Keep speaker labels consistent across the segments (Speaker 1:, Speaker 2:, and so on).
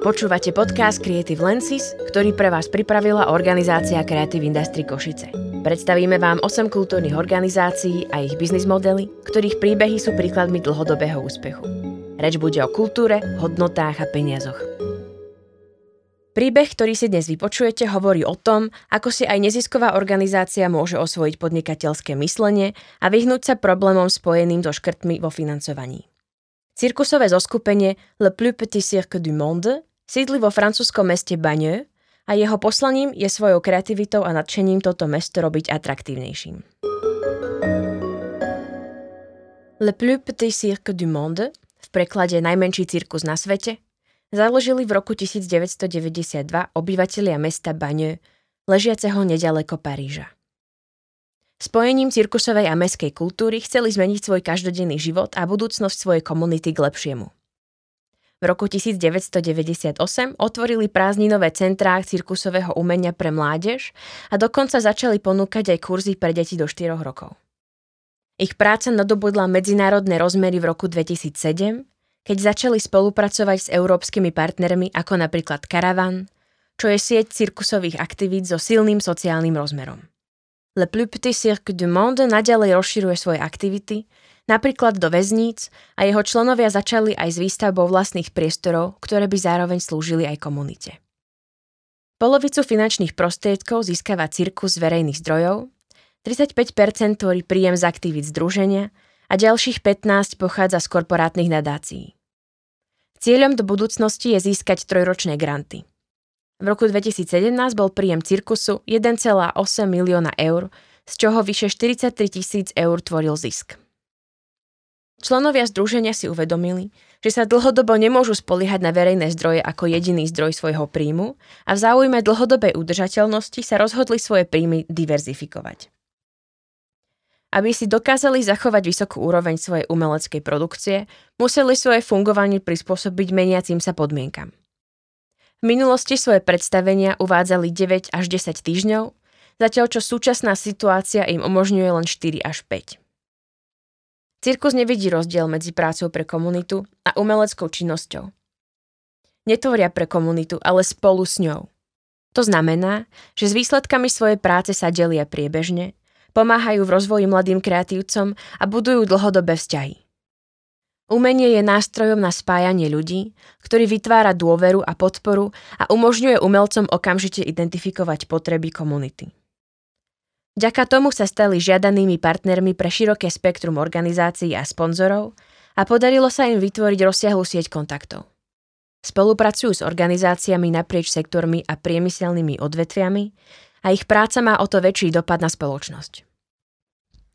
Speaker 1: Počúvate podcast Creative Lenses, ktorý pre vás pripravila organizácia Creative Industry Košice. Predstavíme vám 8 kultúrnych organizácií a ich biznis modely, ktorých príbehy sú príkladmi dlhodobého úspechu. Reč bude o kultúre, hodnotách a peniazoch. Príbeh, ktorý si dnes vypočujete, hovorí o tom, ako si aj nezisková organizácia môže osvojiť podnikateľské myslenie a vyhnúť sa problémom spojeným so škrtmi vo financovaní. Cirkusové zoskupenie Le Plus Petit Cirque du Monde Sídli vo francúzskom meste Bagneux a jeho poslaním je svojou kreativitou a nadšením toto mesto robiť atraktívnejším. Le plus petit cirque du monde, v preklade najmenší cirkus na svete, založili v roku 1992 obyvatelia mesta Bagneux, ležiaceho nedaleko Paríža. Spojením cirkusovej a meskej kultúry chceli zmeniť svoj každodenný život a budúcnosť svojej komunity k lepšiemu. V roku 1998 otvorili prázdninové centrá cirkusového umenia pre mládež a dokonca začali ponúkať aj kurzy pre deti do 4 rokov. Ich práca nadobudla medzinárodné rozmery v roku 2007, keď začali spolupracovať s európskymi partnermi ako napríklad Caravan, čo je sieť cirkusových aktivít so silným sociálnym rozmerom. Le Plus Petit Cirque du Monde naďalej rozširuje svoje aktivity, napríklad do väzníc a jeho členovia začali aj s výstavbou vlastných priestorov, ktoré by zároveň slúžili aj komunite. Polovicu finančných prostriedkov získava cirkus z verejných zdrojov, 35% tvorí príjem z aktivít združenia a ďalších 15 pochádza z korporátnych nadácií. Cieľom do budúcnosti je získať trojročné granty. V roku 2017 bol príjem cirkusu 1,8 milióna eur, z čoho vyše 43 tisíc eur tvoril zisk. Členovia združenia si uvedomili, že sa dlhodobo nemôžu spoliehať na verejné zdroje ako jediný zdroj svojho príjmu a v záujme dlhodobej udržateľnosti sa rozhodli svoje príjmy diverzifikovať. Aby si dokázali zachovať vysokú úroveň svojej umeleckej produkcie, museli svoje fungovanie prispôsobiť meniacim sa podmienkam. V minulosti svoje predstavenia uvádzali 9 až 10 týždňov, zatiaľ čo súčasná situácia im umožňuje len 4 až 5. Cirkus nevidí rozdiel medzi prácou pre komunitu a umeleckou činnosťou. Netvoria pre komunitu, ale spolu s ňou. To znamená, že s výsledkami svojej práce sa delia priebežne, pomáhajú v rozvoji mladým kreatívcom a budujú dlhodobé vzťahy. Umenie je nástrojom na spájanie ľudí, ktorý vytvára dôveru a podporu a umožňuje umelcom okamžite identifikovať potreby komunity. Vďaka tomu sa stali žiadanými partnermi pre široké spektrum organizácií a sponzorov a podarilo sa im vytvoriť rozsiahlu sieť kontaktov. Spolupracujú s organizáciami naprieč sektormi a priemyselnými odvetviami a ich práca má o to väčší dopad na spoločnosť.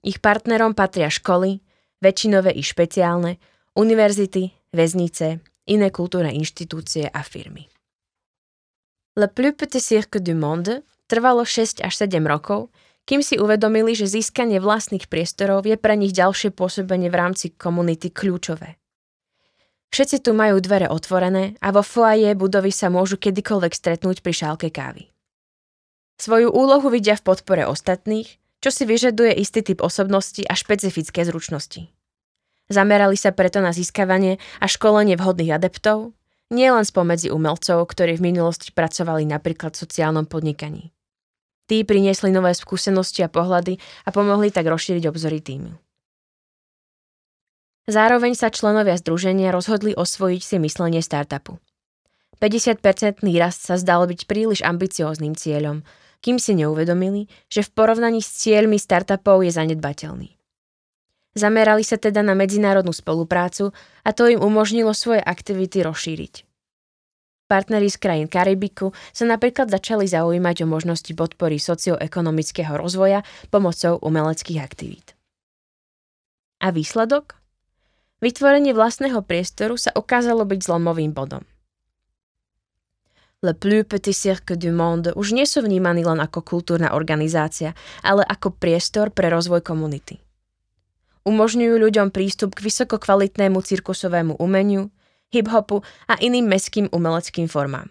Speaker 1: Ich partnerom patria školy, väčšinové i špeciálne, univerzity, väznice, iné kultúrne inštitúcie a firmy. Le plus petit cirque du monde trvalo 6 až 7 rokov kým si uvedomili, že získanie vlastných priestorov je pre nich ďalšie pôsobenie v rámci komunity kľúčové. Všetci tu majú dvere otvorené a vo foaje budovy sa môžu kedykoľvek stretnúť pri šálke kávy. Svoju úlohu vidia v podpore ostatných, čo si vyžaduje istý typ osobnosti a špecifické zručnosti. Zamerali sa preto na získavanie a školenie vhodných adeptov, nielen spomedzi umelcov, ktorí v minulosti pracovali napríklad v sociálnom podnikaní. Tí priniesli nové skúsenosti a pohľady a pomohli tak rozšíriť obzory týmu. Zároveň sa členovia združenia rozhodli osvojiť si myslenie startupu. 50-percentný rast sa zdal byť príliš ambicióznym cieľom, kým si neuvedomili, že v porovnaní s cieľmi startupov je zanedbateľný. Zamerali sa teda na medzinárodnú spoluprácu a to im umožnilo svoje aktivity rozšíriť. Partneri z krajín Karibiku sa napríklad začali zaujímať o možnosti podpory socioekonomického rozvoja pomocou umeleckých aktivít. A výsledok? Vytvorenie vlastného priestoru sa ukázalo byť zlomovým bodom. Le plus petit cirque du monde už nie sú vnímaní len ako kultúrna organizácia, ale ako priestor pre rozvoj komunity. Umožňujú ľuďom prístup k vysokokvalitnému cirkusovému umeniu, hip-hopu a iným meským umeleckým formám.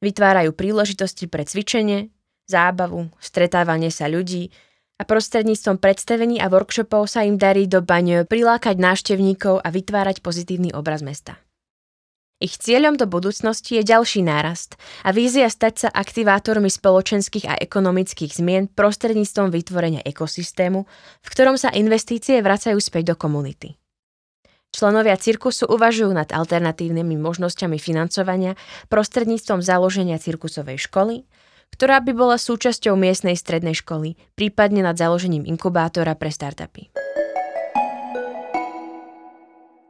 Speaker 1: Vytvárajú príležitosti pre cvičenie, zábavu, stretávanie sa ľudí a prostredníctvom predstavení a workshopov sa im darí do baňo prilákať návštevníkov a vytvárať pozitívny obraz mesta. Ich cieľom do budúcnosti je ďalší nárast a vízia stať sa aktivátormi spoločenských a ekonomických zmien prostredníctvom vytvorenia ekosystému, v ktorom sa investície vracajú späť do komunity. Členovia cirkusu uvažujú nad alternatívnymi možnosťami financovania prostredníctvom založenia cirkusovej školy, ktorá by bola súčasťou miestnej strednej školy, prípadne nad založením inkubátora pre startupy.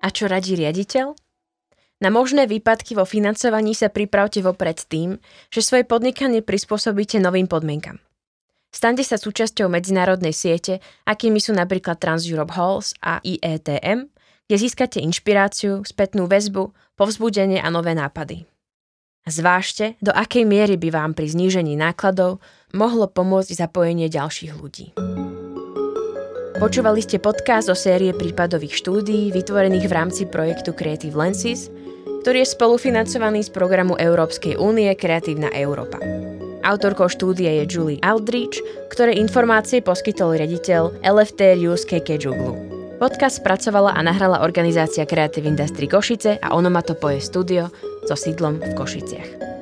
Speaker 1: A čo radí riaditeľ? Na možné výpadky vo financovaní sa pripravte vopred tým, že svoje podnikanie prispôsobíte novým podmienkam. Stante sa súčasťou medzinárodnej siete, akými sú napríklad TransEurope Halls a IETM, kde získate inšpiráciu, spätnú väzbu, povzbudenie a nové nápady. Zvážte, do akej miery by vám pri znížení nákladov mohlo pomôcť zapojenie ďalších ľudí. Počúvali ste podcast o série prípadových štúdií vytvorených v rámci projektu Creative Lenses, ktorý je spolufinancovaný z programu Európskej únie Kreatívna Európa. Autorkou štúdie je Julie Aldrich, ktoré informácie poskytol riaditeľ Eleftherius Kekejuglu. Podcast spracovala a nahrala organizácia Creative Industry Košice a Onomatopoje Studio so sídlom v Košiciach.